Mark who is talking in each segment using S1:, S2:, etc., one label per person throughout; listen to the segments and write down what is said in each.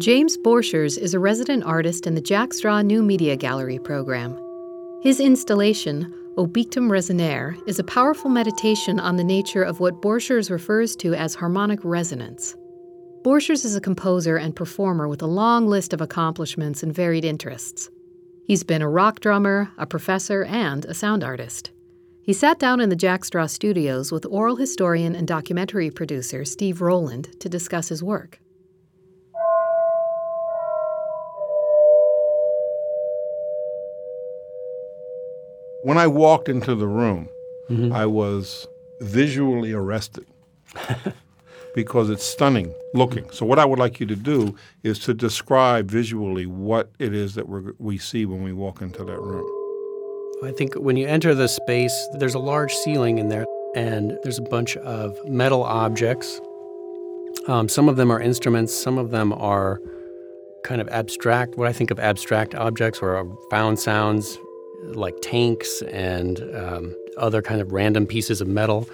S1: James Borchers is a resident artist in the Jack Straw New Media Gallery program. His installation, Obictum Resonare, is a powerful meditation on the nature of what Borchers refers to as harmonic resonance. Borchers is a composer and performer with a long list of accomplishments and varied interests. He's been a rock drummer, a professor, and a sound artist. He sat down in the Jack Straw studios with oral historian and documentary producer Steve Rowland to discuss his work.
S2: When I walked into the room, mm-hmm. I was visually arrested because it's stunning looking. So, what I would like you to do is to describe visually what it is that we we see when we walk into that room.
S3: I think when you enter the space, there's a large ceiling in there, and there's a bunch of metal objects. Um, some of them are instruments, some of them are kind of abstract, what I think of abstract objects or found sounds like tanks and um, other kind of random pieces of metal.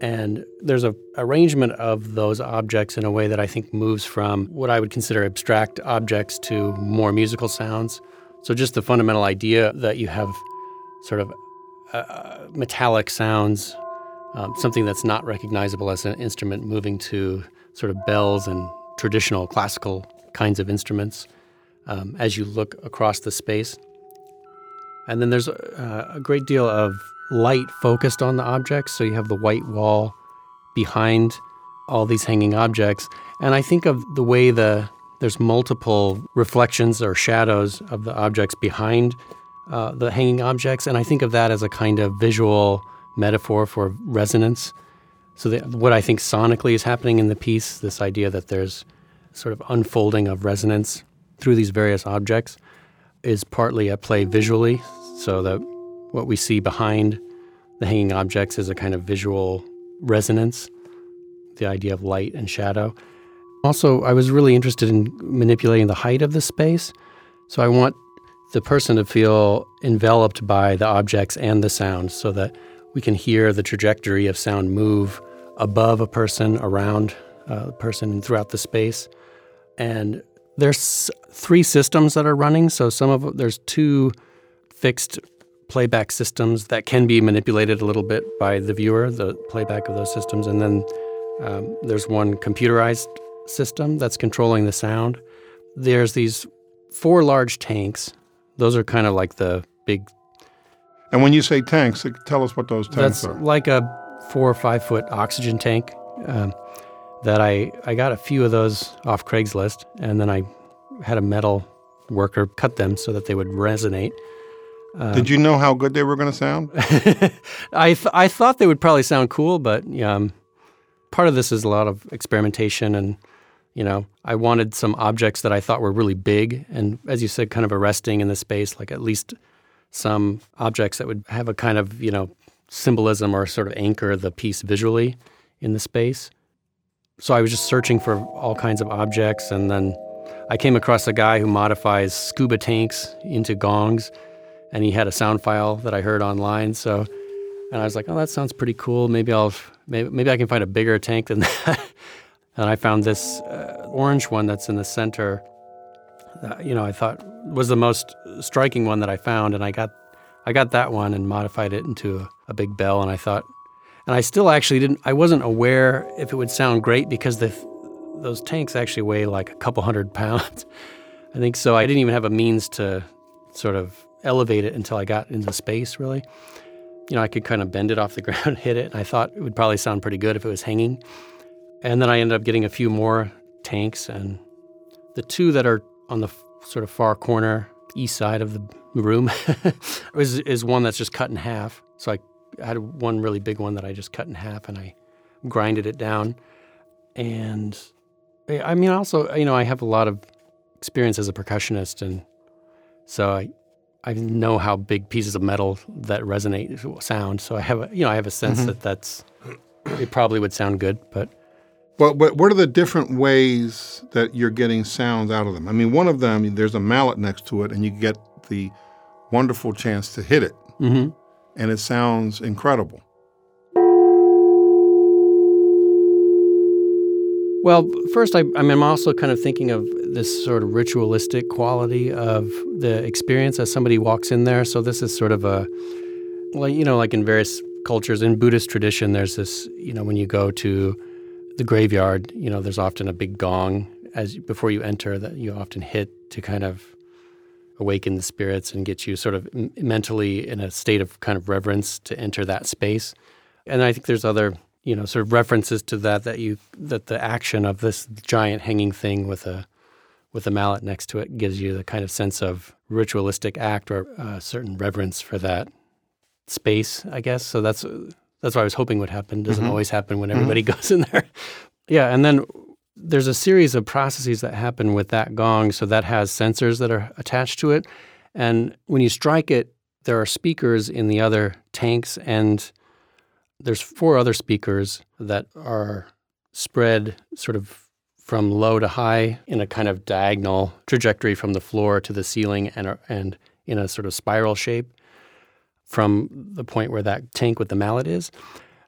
S3: And there's a arrangement of those objects in a way that I think moves from what I would consider abstract objects to more musical sounds. So just the fundamental idea that you have sort of uh, metallic sounds, um, something that's not recognizable as an instrument, moving to sort of bells and traditional classical kinds of instruments um, as you look across the space. And then there's a, a great deal of light focused on the objects. So you have the white wall behind all these hanging objects. And I think of the way the there's multiple reflections or shadows of the objects behind uh, the hanging objects, and I think of that as a kind of visual metaphor for resonance. So what I think sonically is happening in the piece, this idea that there's sort of unfolding of resonance through these various objects is partly at play visually, so that what we see behind the hanging objects is a kind of visual resonance, the idea of light and shadow. Also, I was really interested in manipulating the height of the space. So I want the person to feel enveloped by the objects and the sound so that we can hear the trajectory of sound move above a person, around uh, a person, and throughout the space. And there's three systems that are running. So some of there's two fixed playback systems that can be manipulated a little bit by the viewer, the playback of those systems, and then um, there's one computerized system that's controlling the sound. There's these four large tanks. Those are kind of like the big.
S2: And when you say tanks, tell us what those tanks
S3: that's
S2: are.
S3: Like a four or five foot oxygen tank. Um, that I, I got a few of those off Craigslist, and then I had a metal worker cut them so that they would resonate.
S2: Um, Did you know how good they were going to sound?
S3: I th- I thought they would probably sound cool, but um, part of this is a lot of experimentation, and you know, I wanted some objects that I thought were really big, and as you said, kind of arresting in the space, like at least some objects that would have a kind of you know symbolism or sort of anchor the piece visually in the space. So I was just searching for all kinds of objects, and then I came across a guy who modifies scuba tanks into gongs, and he had a sound file that I heard online. So, and I was like, "Oh, that sounds pretty cool. Maybe I'll maybe maybe I can find a bigger tank than that." and I found this uh, orange one that's in the center. You know, I thought was the most striking one that I found, and I got I got that one and modified it into a, a big bell, and I thought and I still actually didn't, I wasn't aware if it would sound great because the, those tanks actually weigh like a couple hundred pounds. I think so. I didn't even have a means to sort of elevate it until I got into space, really. You know, I could kind of bend it off the ground hit it. And I thought it would probably sound pretty good if it was hanging. And then I ended up getting a few more tanks. And the two that are on the sort of far corner, east side of the room, is, is one that's just cut in half. So I I had one really big one that I just cut in half and I grinded it down. And eh, I mean, also, you know, I have a lot of experience as a percussionist, and so I, I know how big pieces of metal that resonate sound. So I have, a, you know, I have a sense mm-hmm. that that's it probably would sound good, but.
S2: Well, but what are the different ways that you're getting sounds out of them? I mean, one of them, there's a mallet next to it, and you get the wonderful chance to hit it. Mm-hmm and it sounds incredible.
S3: Well, first, I, I mean, I'm also kind of thinking of this sort of ritualistic quality of the experience as somebody walks in there. So this is sort of a, well, you know, like in various cultures in Buddhist tradition, there's this, you know, when you go to the graveyard, you know, there's often a big gong as before you enter that you often hit to kind of awaken the spirits and get you sort of mentally in a state of kind of reverence to enter that space. And I think there's other you know sort of references to that that you that the action of this giant hanging thing with a with a mallet next to it gives you the kind of sense of ritualistic act or a certain reverence for that space, I guess. So that's that's what I was hoping would happen. Doesn't mm-hmm. always happen when everybody mm-hmm. goes in there. yeah, and then there's a series of processes that happen with that gong. So that has sensors that are attached to it, and when you strike it, there are speakers in the other tanks and there's four other speakers that are spread sort of from low to high in a kind of diagonal trajectory from the floor to the ceiling and, and in a sort of spiral shape from the point where that tank with the mallet is.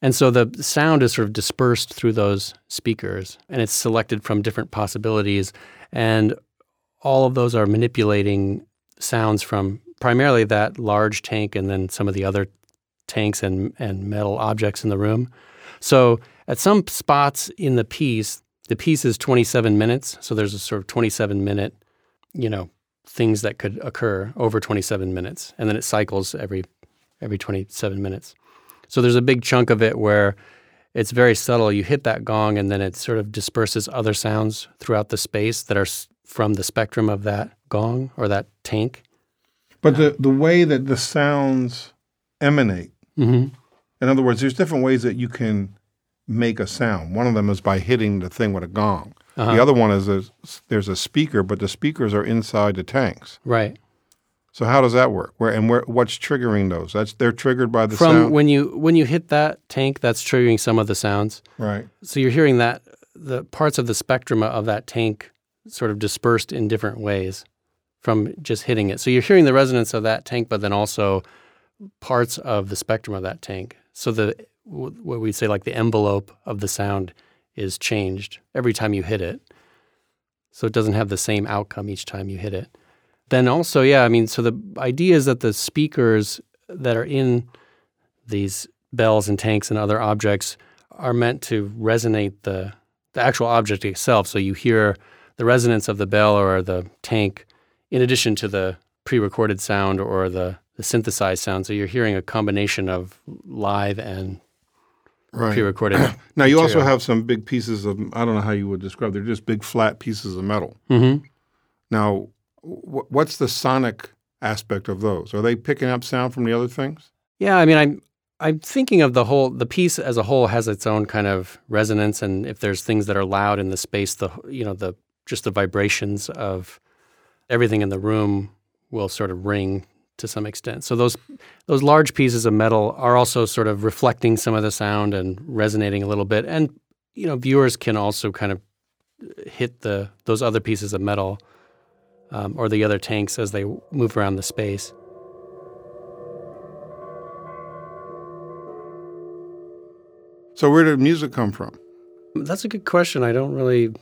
S3: And so the sound is sort of dispersed through those speakers and it's selected from different possibilities. And all of those are manipulating sounds from primarily that large tank and then some of the other tanks and, and metal objects in the room. So at some spots in the piece, the piece is 27 minutes. So there's a sort of 27 minute, you know, things that could occur over 27 minutes. And then it cycles every every 27 minutes. So there's a big chunk of it where it's very subtle. You hit that gong and then it sort of disperses other sounds throughout the space that are from the spectrum of that gong or that tank.
S2: But the, the way that the sounds emanate Mm-hmm. In other words, there's different ways that you can make a sound. One of them is by hitting the thing with a gong. Uh-huh. The other one is a, there's a speaker, but the speakers are inside the tanks.
S3: Right.
S2: So how does that work? Where and where? What's triggering those? That's they're triggered by the
S3: from
S2: sound?
S3: when you when you hit that tank. That's triggering some of the sounds.
S2: Right.
S3: So you're hearing that the parts of the spectrum of that tank sort of dispersed in different ways from just hitting it. So you're hearing the resonance of that tank, but then also parts of the spectrum of that tank. So the what we say like the envelope of the sound is changed every time you hit it. So it doesn't have the same outcome each time you hit it. Then also, yeah, I mean, so the idea is that the speakers that are in these bells and tanks and other objects are meant to resonate the the actual object itself. So you hear the resonance of the bell or the tank in addition to the pre-recorded sound or the the synthesized sound. So you're hearing a combination of live and right. pre-recorded. now
S2: material. you also have some big pieces of I don't know how you would describe. They're just big flat pieces of metal.
S3: Mm-hmm.
S2: Now, w- what's the sonic aspect of those? Are they picking up sound from the other things?
S3: Yeah, I mean, I'm I'm thinking of the whole the piece as a whole has its own kind of resonance, and if there's things that are loud in the space, the you know the just the vibrations of everything in the room will sort of ring to some extent. So those those large pieces of metal are also sort of reflecting some of the sound and resonating a little bit. And you know, viewers can also kind of hit the those other pieces of metal um, or the other tanks as they move around the space.
S2: So where did music come from?
S3: That's a good question. I don't really.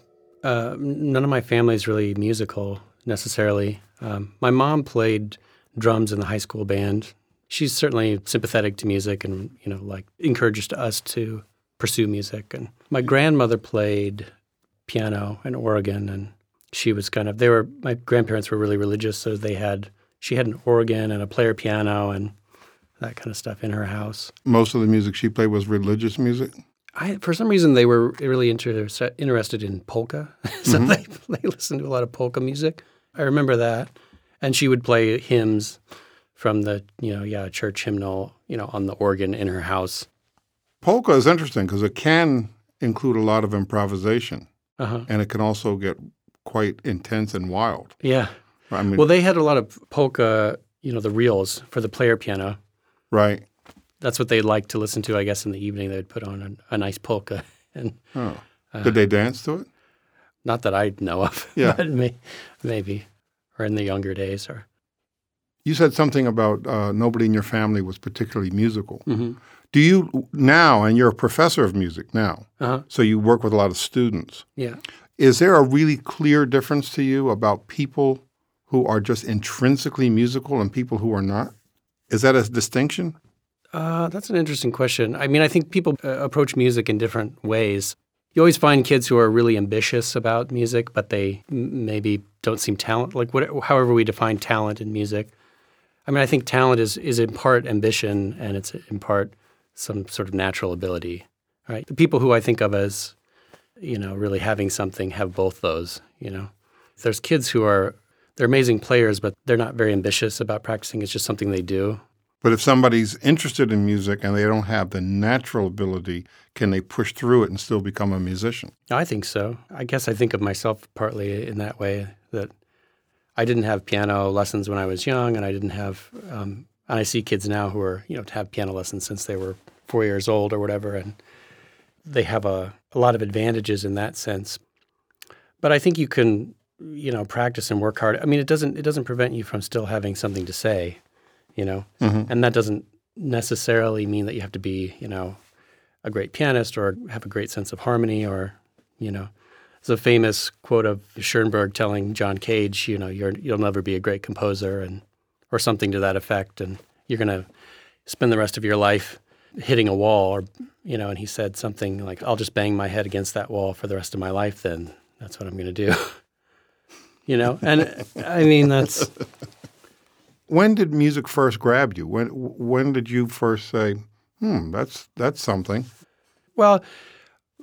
S3: Uh, none of my family is really musical necessarily. Um, my mom played drums in the high school band. She's certainly sympathetic to music and you know like encourages us to pursue music. And my grandmother played piano and organ, and she was kind of they were my grandparents were really religious, so they had she had an organ and a player piano and that kind of stuff in her house.
S2: Most of the music she played was religious music.
S3: I, for some reason, they were really inter- interested in polka, so mm-hmm. they, they listened to a lot of polka music. I remember that and she would play hymns from the you know yeah church hymnal you know on the organ in her house.
S2: Polka is interesting because it can include a lot of improvisation, uh-huh. and it can also get quite intense and wild.
S3: Yeah, I mean, well, they had a lot of polka, you know, the reels for the player piano.
S2: Right.
S3: That's what they liked to listen to. I guess in the evening they'd put on a, a nice polka. And
S2: oh. did uh, they dance to it?
S3: Not that I know of.
S2: Yeah,
S3: may, maybe or in the younger days or
S2: you said something about uh, nobody in your family was particularly musical. Mm-hmm. Do you now, and you're a professor of music now,
S3: Uh-huh.
S2: so you work with a lot of students.
S3: Yeah.
S2: Is there a really clear difference to you about people who are just intrinsically musical and people who are not? Is that a distinction?
S3: Uh, that's an interesting question. I mean, I think people uh, approach music in different ways. You always find kids who are really ambitious about music, but they maybe don't seem talent. Like what, however we define talent in music. I mean, I think talent is is in part ambition, and it's in part some sort of natural ability. Right? The people who I think of as, you know, really having something have both those. You know, there's kids who are they're amazing players, but they're not very ambitious about practicing. It's just something they do.
S2: But if somebody's interested in music and they don't have the natural ability, can they push through it and still become a musician?
S3: I think so. I guess I think of myself partly in that way that I didn't have piano lessons when I was young, and I didn't have. Um, and I see kids now who are you know have piano lessons since they were four years old or whatever, and they have a, a lot of advantages in that sense. But I think you can you know practice and work hard. I mean, it doesn't it doesn't prevent you from still having something to say, you know, mm-hmm. and that doesn't necessarily mean that you have to be you know a great pianist or have a great sense of harmony or you know there's a famous quote of Schoenberg telling John Cage, you know, you're, you'll never be a great composer, and or something to that effect, and you're going to spend the rest of your life hitting a wall, or you know. And he said something like, "I'll just bang my head against that wall for the rest of my life. Then that's what I'm going to do." you know, and I mean that's
S2: When did music first grab you? When when did you first say, "Hmm, that's that's something"?
S3: Well,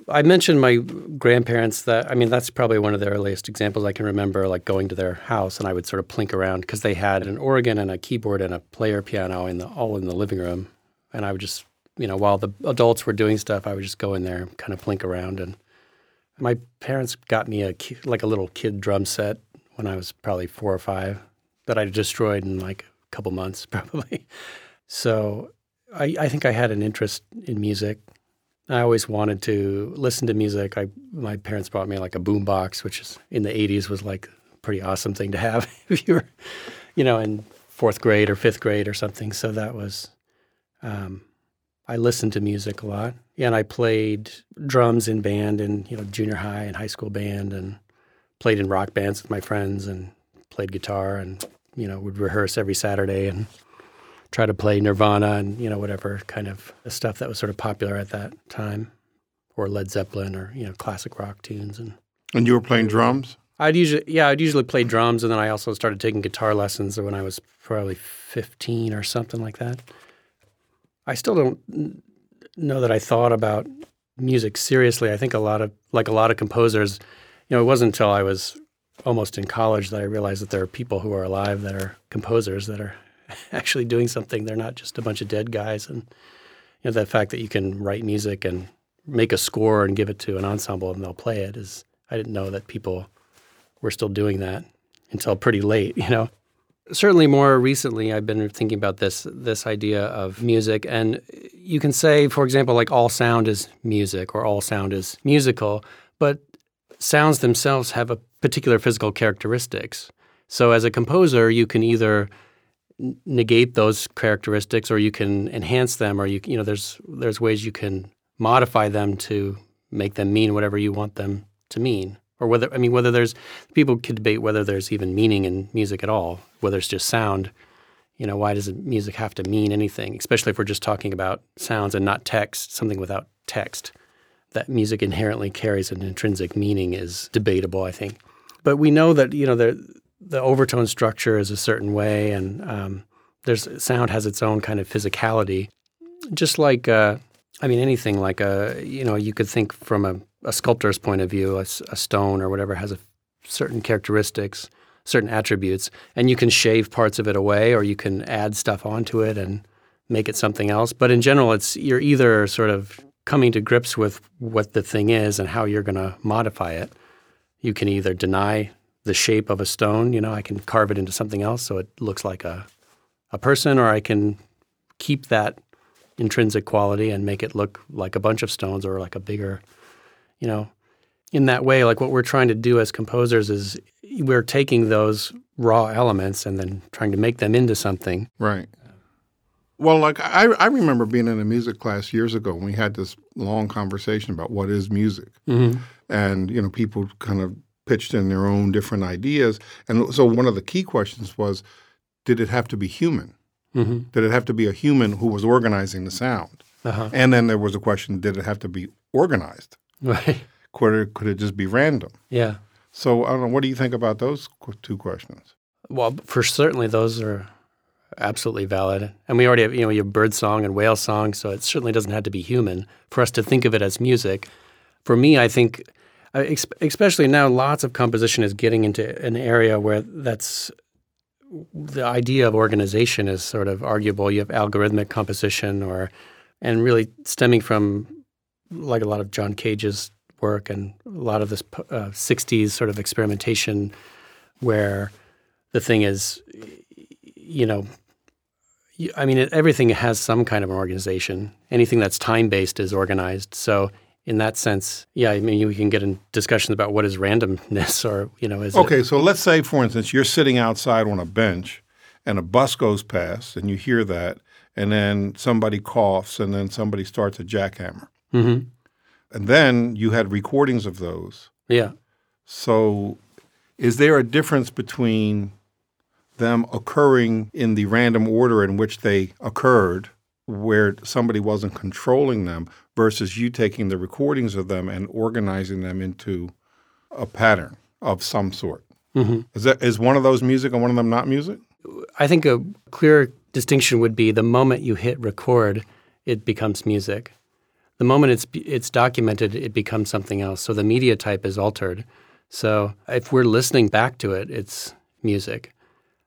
S3: I mentioned my grandparents that I mean that's probably one of the earliest examples I can remember like going to their house and I would sort of plink around because they had an organ and a keyboard and a player piano in the all in the living room and I would just you know while the adults were doing stuff I would just go in there and kind of plink around and my parents got me a like a little kid drum set when I was probably 4 or 5 that I destroyed in like a couple months probably. So I, I think I had an interest in music I always wanted to listen to music. I my parents bought me like a boombox, which is in the '80s was like a pretty awesome thing to have if you were, you know, in fourth grade or fifth grade or something. So that was, um, I listened to music a lot, yeah, and I played drums in band in you know junior high and high school band, and played in rock bands with my friends, and played guitar, and you know would rehearse every Saturday and try to play Nirvana and you know whatever kind of stuff that was sort of popular at that time, or Led Zeppelin or you know classic rock tunes. And
S2: And you were playing drums?
S3: I'd usually yeah I'd usually play drums, and then I also started taking guitar lessons when I was probably fifteen or something like that. I still don't know that I thought about music seriously. I think a lot of like a lot of composers, you know, it wasn't until I was almost in college that I realized that there are people who are alive that are composers that are actually doing something. They're not just a bunch of dead guys. And you know, the fact that you can write music and make a score and give it to an ensemble and they'll play it is I didn't know that people were still doing that until pretty late, you know. Certainly more recently I've been thinking about this this idea of music and you can say for example like all sound is music or all sound is musical, but sounds themselves have a particular physical characteristics. So as a composer, you can either negate those characteristics or you can enhance them or you you know there's there's ways you can modify them to make them mean whatever you want them to mean. Or whether I mean whether there's people could debate whether there's even meaning in music at all whether it's just sound. You know why does music have to mean anything especially if we're just talking about sounds and not text something without text that music inherently carries an intrinsic meaning is debatable I think but we know that you know the the overtone structure is a certain way and um, there's sound has its own kind of physicality. Just like uh, I mean anything like a you know you could think from a, a sculptor's point of view a stone or whatever has a certain characteristics certain attributes and you can shave parts of it away or you can add stuff onto it and make it something else. But in general it's you're either sort of coming to grips with what the thing is and how you're going to modify it you can either deny the shape of a stone you know i can carve it into something else so it looks like a, a person or i can keep that intrinsic quality and make it look like a bunch of stones or like a bigger you know in that way like what we're trying to do as composers is we're taking those raw elements and then trying to make them into something
S2: Right. Well, like I, I remember being in a music class years ago and we had this long conversation about what is music.
S3: Mm-hmm.
S2: And, you know, people kind of pitched in their own different ideas. And so one of the key questions was did it have to be human?
S3: Mm-hmm.
S2: Did it have to be a human who was organizing the sound?
S3: Uh-huh.
S2: And then there was a question did it have to be organized?
S3: Right.
S2: Could it, could it just be random?
S3: Yeah.
S2: So I don't know. What do you think about those two questions?
S3: Well, for certainly those are absolutely valid. And we already have, you know, you have bird song and whale song, so it certainly doesn't have to be human for us to think of it as music. For me, I think, uh, especially now, lots of composition is getting into an area where that's the idea of organization is sort of arguable. You have algorithmic composition, or and really stemming from like a lot of John Cage's work and a lot of this uh, '60s sort of experimentation, where the thing is, you know, I mean, everything has some kind of an organization. Anything that's time based is organized. So, in that sense, yeah, I mean, we can get in discussions about what is randomness, or you know, is it-
S2: Okay, so let's say, for instance, you're sitting outside on a bench and a bus goes past and you hear that, and then somebody coughs and then somebody starts a jackhammer.
S3: Mhm.
S2: And then you had recordings of those.
S3: yeah,
S2: So is there a difference between them occurring in the random order in which they occurred, where somebody wasn't controlling them, versus you taking the recordings of them and organizing them into a pattern of some sort?
S3: Mhm.
S2: Is that is one of those music and one of them not music?
S3: I think a clear distinction would be the moment you hit record, it becomes music. The moment it's it's documented, it becomes something else. So the media type is altered. So if we're listening back to it, it's music.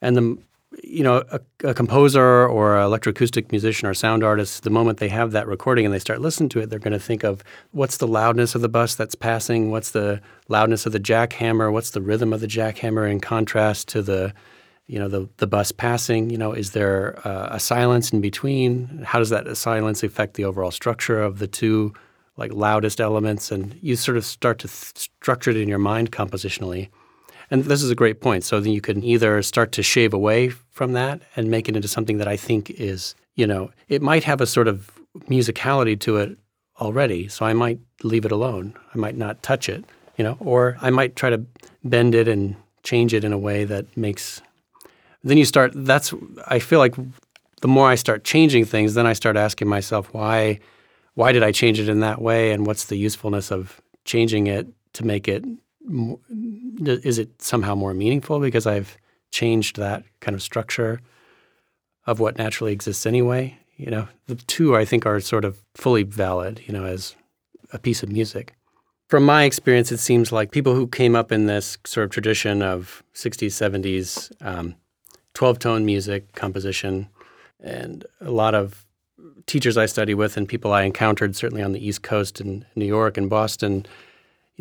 S3: And the you know a, a composer or an electroacoustic musician or sound artist, the moment they have that recording and they start listening to it, they're going to think of what's the loudness of the bus that's passing, what's the loudness of the jackhammer, what's the rhythm of the jackhammer in contrast to the you know the the bus passing you know is there uh, a silence in between? How does that silence affect the overall structure of the two like loudest elements? And you sort of start to th- structure it in your mind compositionally and this is a great point. So then you can either start to shave away from that and make it into something that i think is you know it might have a sort of musicality to it already. So i might leave it alone. I might not touch it you know or i might try to bend it and change it in a way that makes then you start that's i feel like the more i start changing things then i start asking myself why why did i change it in that way? And what's the usefulness of changing it to make it is it somehow more meaningful because i've changed that kind of structure of what naturally exists anyway? You know the two i think are sort of fully valid you know as a piece of music. From my experience it seems like people who came up in this sort of tradition of 60s 70s um, 12 tone music composition and a lot of teachers I study with and people I encountered certainly on the East Coast in New York and Boston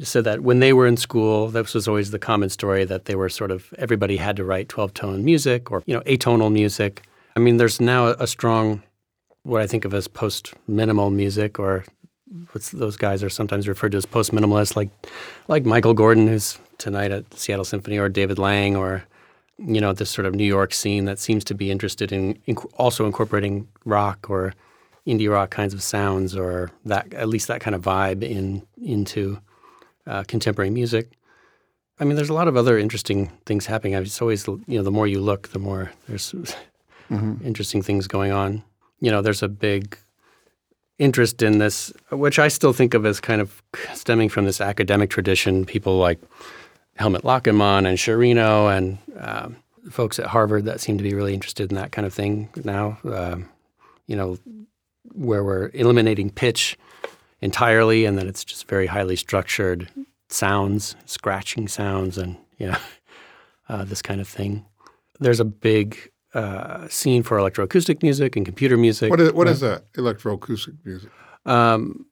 S3: said that when they were in school this was always the common story that they were sort of everybody had to write 12 tone music or you know atonal music. I mean there's now a strong what I think of as post minimal music or those guys are sometimes referred to as post minimalists, like like Michael Gordon who's tonight at Seattle Symphony or David Lang or you know this sort of New York scene that seems to be interested in, in also incorporating rock or indie rock kinds of sounds or that at least that kind of vibe in into uh, contemporary music. I mean, there's a lot of other interesting things happening. It's always you know the more you look, the more there's interesting things going on. You know, there's a big interest in this, which I still think of as kind of stemming from this academic tradition. People like Helmut Lachenmann and Sciarrino and um, folks at Harvard that seem to be really interested in that kind of thing now. Um, you know, where we're eliminating pitch entirely, and then it's just very highly structured sounds, scratching sounds, and you know, uh, this kind of thing. There's a big uh, scene for electroacoustic music and computer music.
S2: What is what is that? Electroacoustic music.
S3: Um,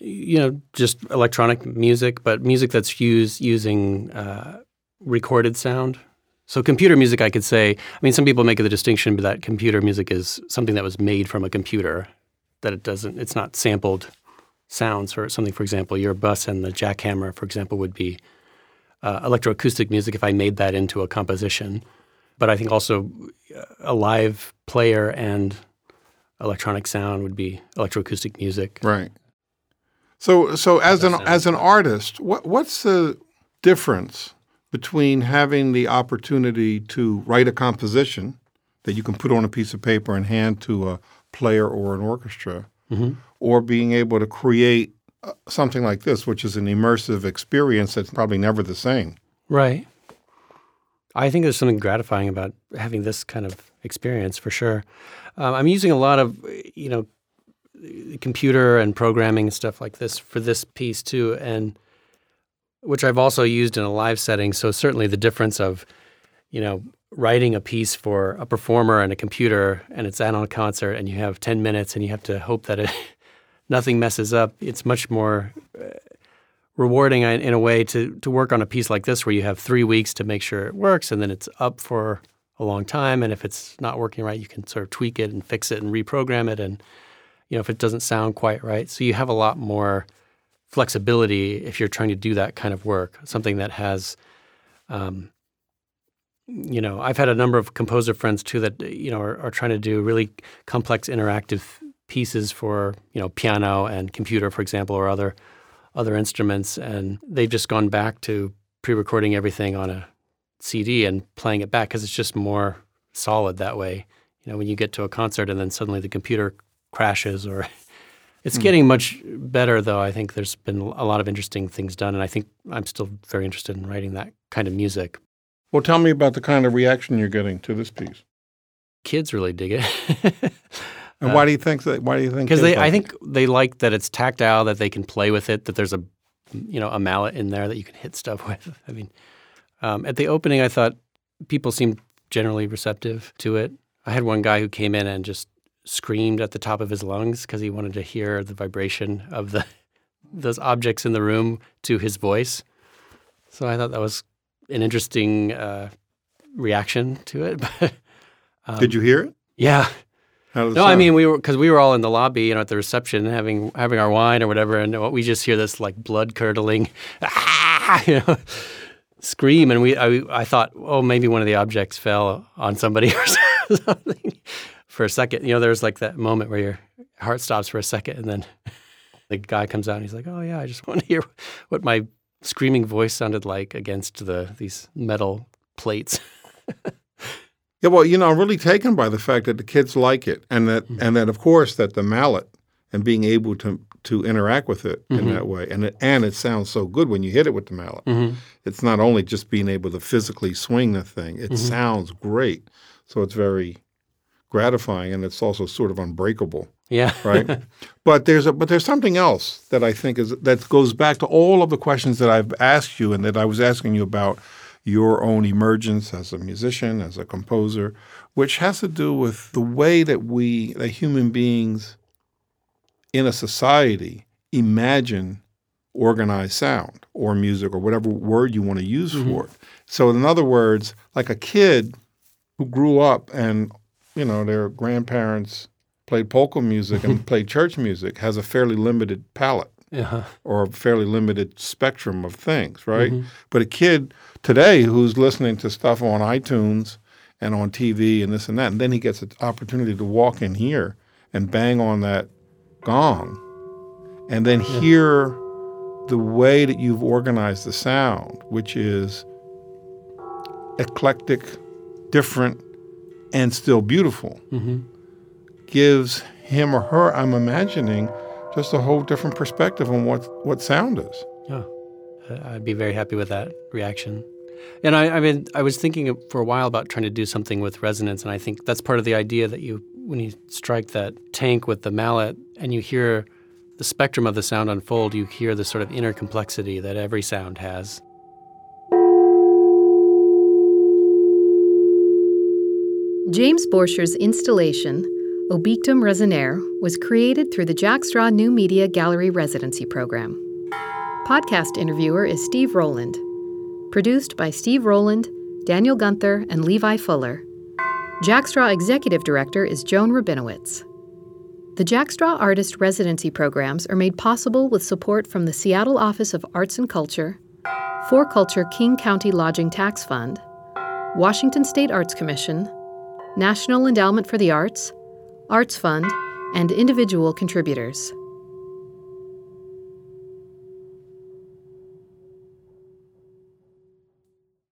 S3: you know, just electronic music, but music that's used using uh, recorded sound. So computer music, I could say. I mean, some people make the distinction that computer music is something that was made from a computer, that it doesn't. It's not sampled sounds or something. For example, your bus and the jackhammer, for example, would be uh, electroacoustic music if I made that into a composition. But I think also uh, a live player and electronic sound would be electroacoustic music.
S2: Right. So, so as an as an artist, what what's the difference between having the opportunity to write a composition that you can put on a piece of paper and hand to a player or an orchestra, or being able to create uh, something like this, which is an immersive experience that's probably never the same.
S3: Right. I think there's something gratifying about having this kind of experience for sure. Um, I'm using a lot of, you know, computer and programming and stuff like this for this piece too, and which I've also used in a live setting. So certainly the difference of, you know, writing a piece for a performer and a computer, and it's at on a concert, and you have 10 minutes, and you have to hope that it, nothing messes up. It's much more uh, rewarding in in a way to to work on a piece like this, where you have three weeks to make sure it works, and then it's up for a long time. And if it's not working right, you can sort of tweak it and fix it and reprogram it, and you know if it doesn't sound quite right. So you have a lot more flexibility if you're trying to do that kind of work, something that has. Um, you know, I've had a number of composer friends too that you know are, are trying to do really complex interactive pieces for you know piano and computer, for example, or other other instruments, and they've just gone back to pre-recording everything on a CD and playing it back because it's just more solid that way. You know, when you get to a concert and then suddenly the computer crashes, or it's hmm. getting much better. Though I think there's been a lot of interesting things done, and I think I'm still very interested in writing that kind of music.
S2: Well, tell me about the kind of reaction you're getting to this piece,
S3: Kids really dig it.
S2: and why do you think that? Why do you think?
S3: because they I
S2: like
S3: think they like that it's tactile that they can play with it that there's a you know a mallet in there that you can hit stuff with i mean um, at the opening i thought people seemed generally receptive to it i had one guy who came in and just screamed at the top of his lungs because he wanted to hear the vibration of the those objects in the room to his voice so i thought that was an interesting uh, reaction to it
S2: it? Did you hear it?
S3: yeah
S2: How did it
S3: no, I mean we were because we were all in the lobby, you know, at the reception, having having our wine or whatever, and we just hear this like blood curdling, ah, you know, scream, and we I, I thought, oh, maybe one of the objects fell on somebody or something. For a second, you know, there's like that moment where your heart stops for a second, and then the guy comes out and he's like, oh yeah, I just want to hear what my screaming voice sounded like against the these metal plates.
S2: Yeah, well, you know, I'm really taken by the fact that the kids like it, and that,
S3: Mm-hmm.
S2: and that, of course, that the mallet and being able to to interact with it
S3: Mm-hmm.
S2: in that way, and it and it sounds so good when you hit it with the mallet.
S3: Mm-hmm.
S2: It's not only just being able to physically swing the thing; it
S3: Mm-hmm.
S2: sounds great. So it's very gratifying, and it's also sort of unbreakable,
S3: yeah,
S2: right? but there's a but there's something else that I think is that goes back to all of the questions that I've asked you and that I was asking you about your own emergence as a musician, as a composer, which has to do with the way that we, that human beings in a society, imagine organized sound or music or whatever word you want to use mm-hmm. for it. So, in other words, like a kid who grew up and, you know, their grandparents played polka music and played church music has a fairly limited palette
S3: yeah.
S2: or a fairly limited spectrum of things, right? Mm-hmm. But a kid today who's listening to stuff on iTunes and on TV and this and that, and then he gets an opportunity to walk in here and bang on that gong and then hear the way that you've organized the sound, which is eclectic, different, and still beautiful, mm-hmm. gives him or her, I'm imagining, just a whole different perspective on what, what sound is.
S3: Yeah, I- I'd be very happy with that reaction. And I, I mean, I was thinking for a while about trying to do something with resonance, and I think that's part of the idea that you, when you strike that tank with the mallet and you hear the spectrum of the sound unfold, you hear the sort of inner complexity that every sound has.
S1: James Borchers' installation, Obictum Resonare, was created through the Jack Straw New Media Gallery Residency Program. Podcast interviewer is Steve Rowland. Produced by Steve Rowland, Daniel Gunther, and Levi Fuller. Jack Straw Executive Director is Joan Rabinowitz. The Jack Straw Artist Residency programs are made possible with support from the Seattle Office of Arts and Culture, 4Culture King County Lodging Tax Fund, Washington State Arts Commission, National Endowment for the Arts, Arts Fund, and individual contributors.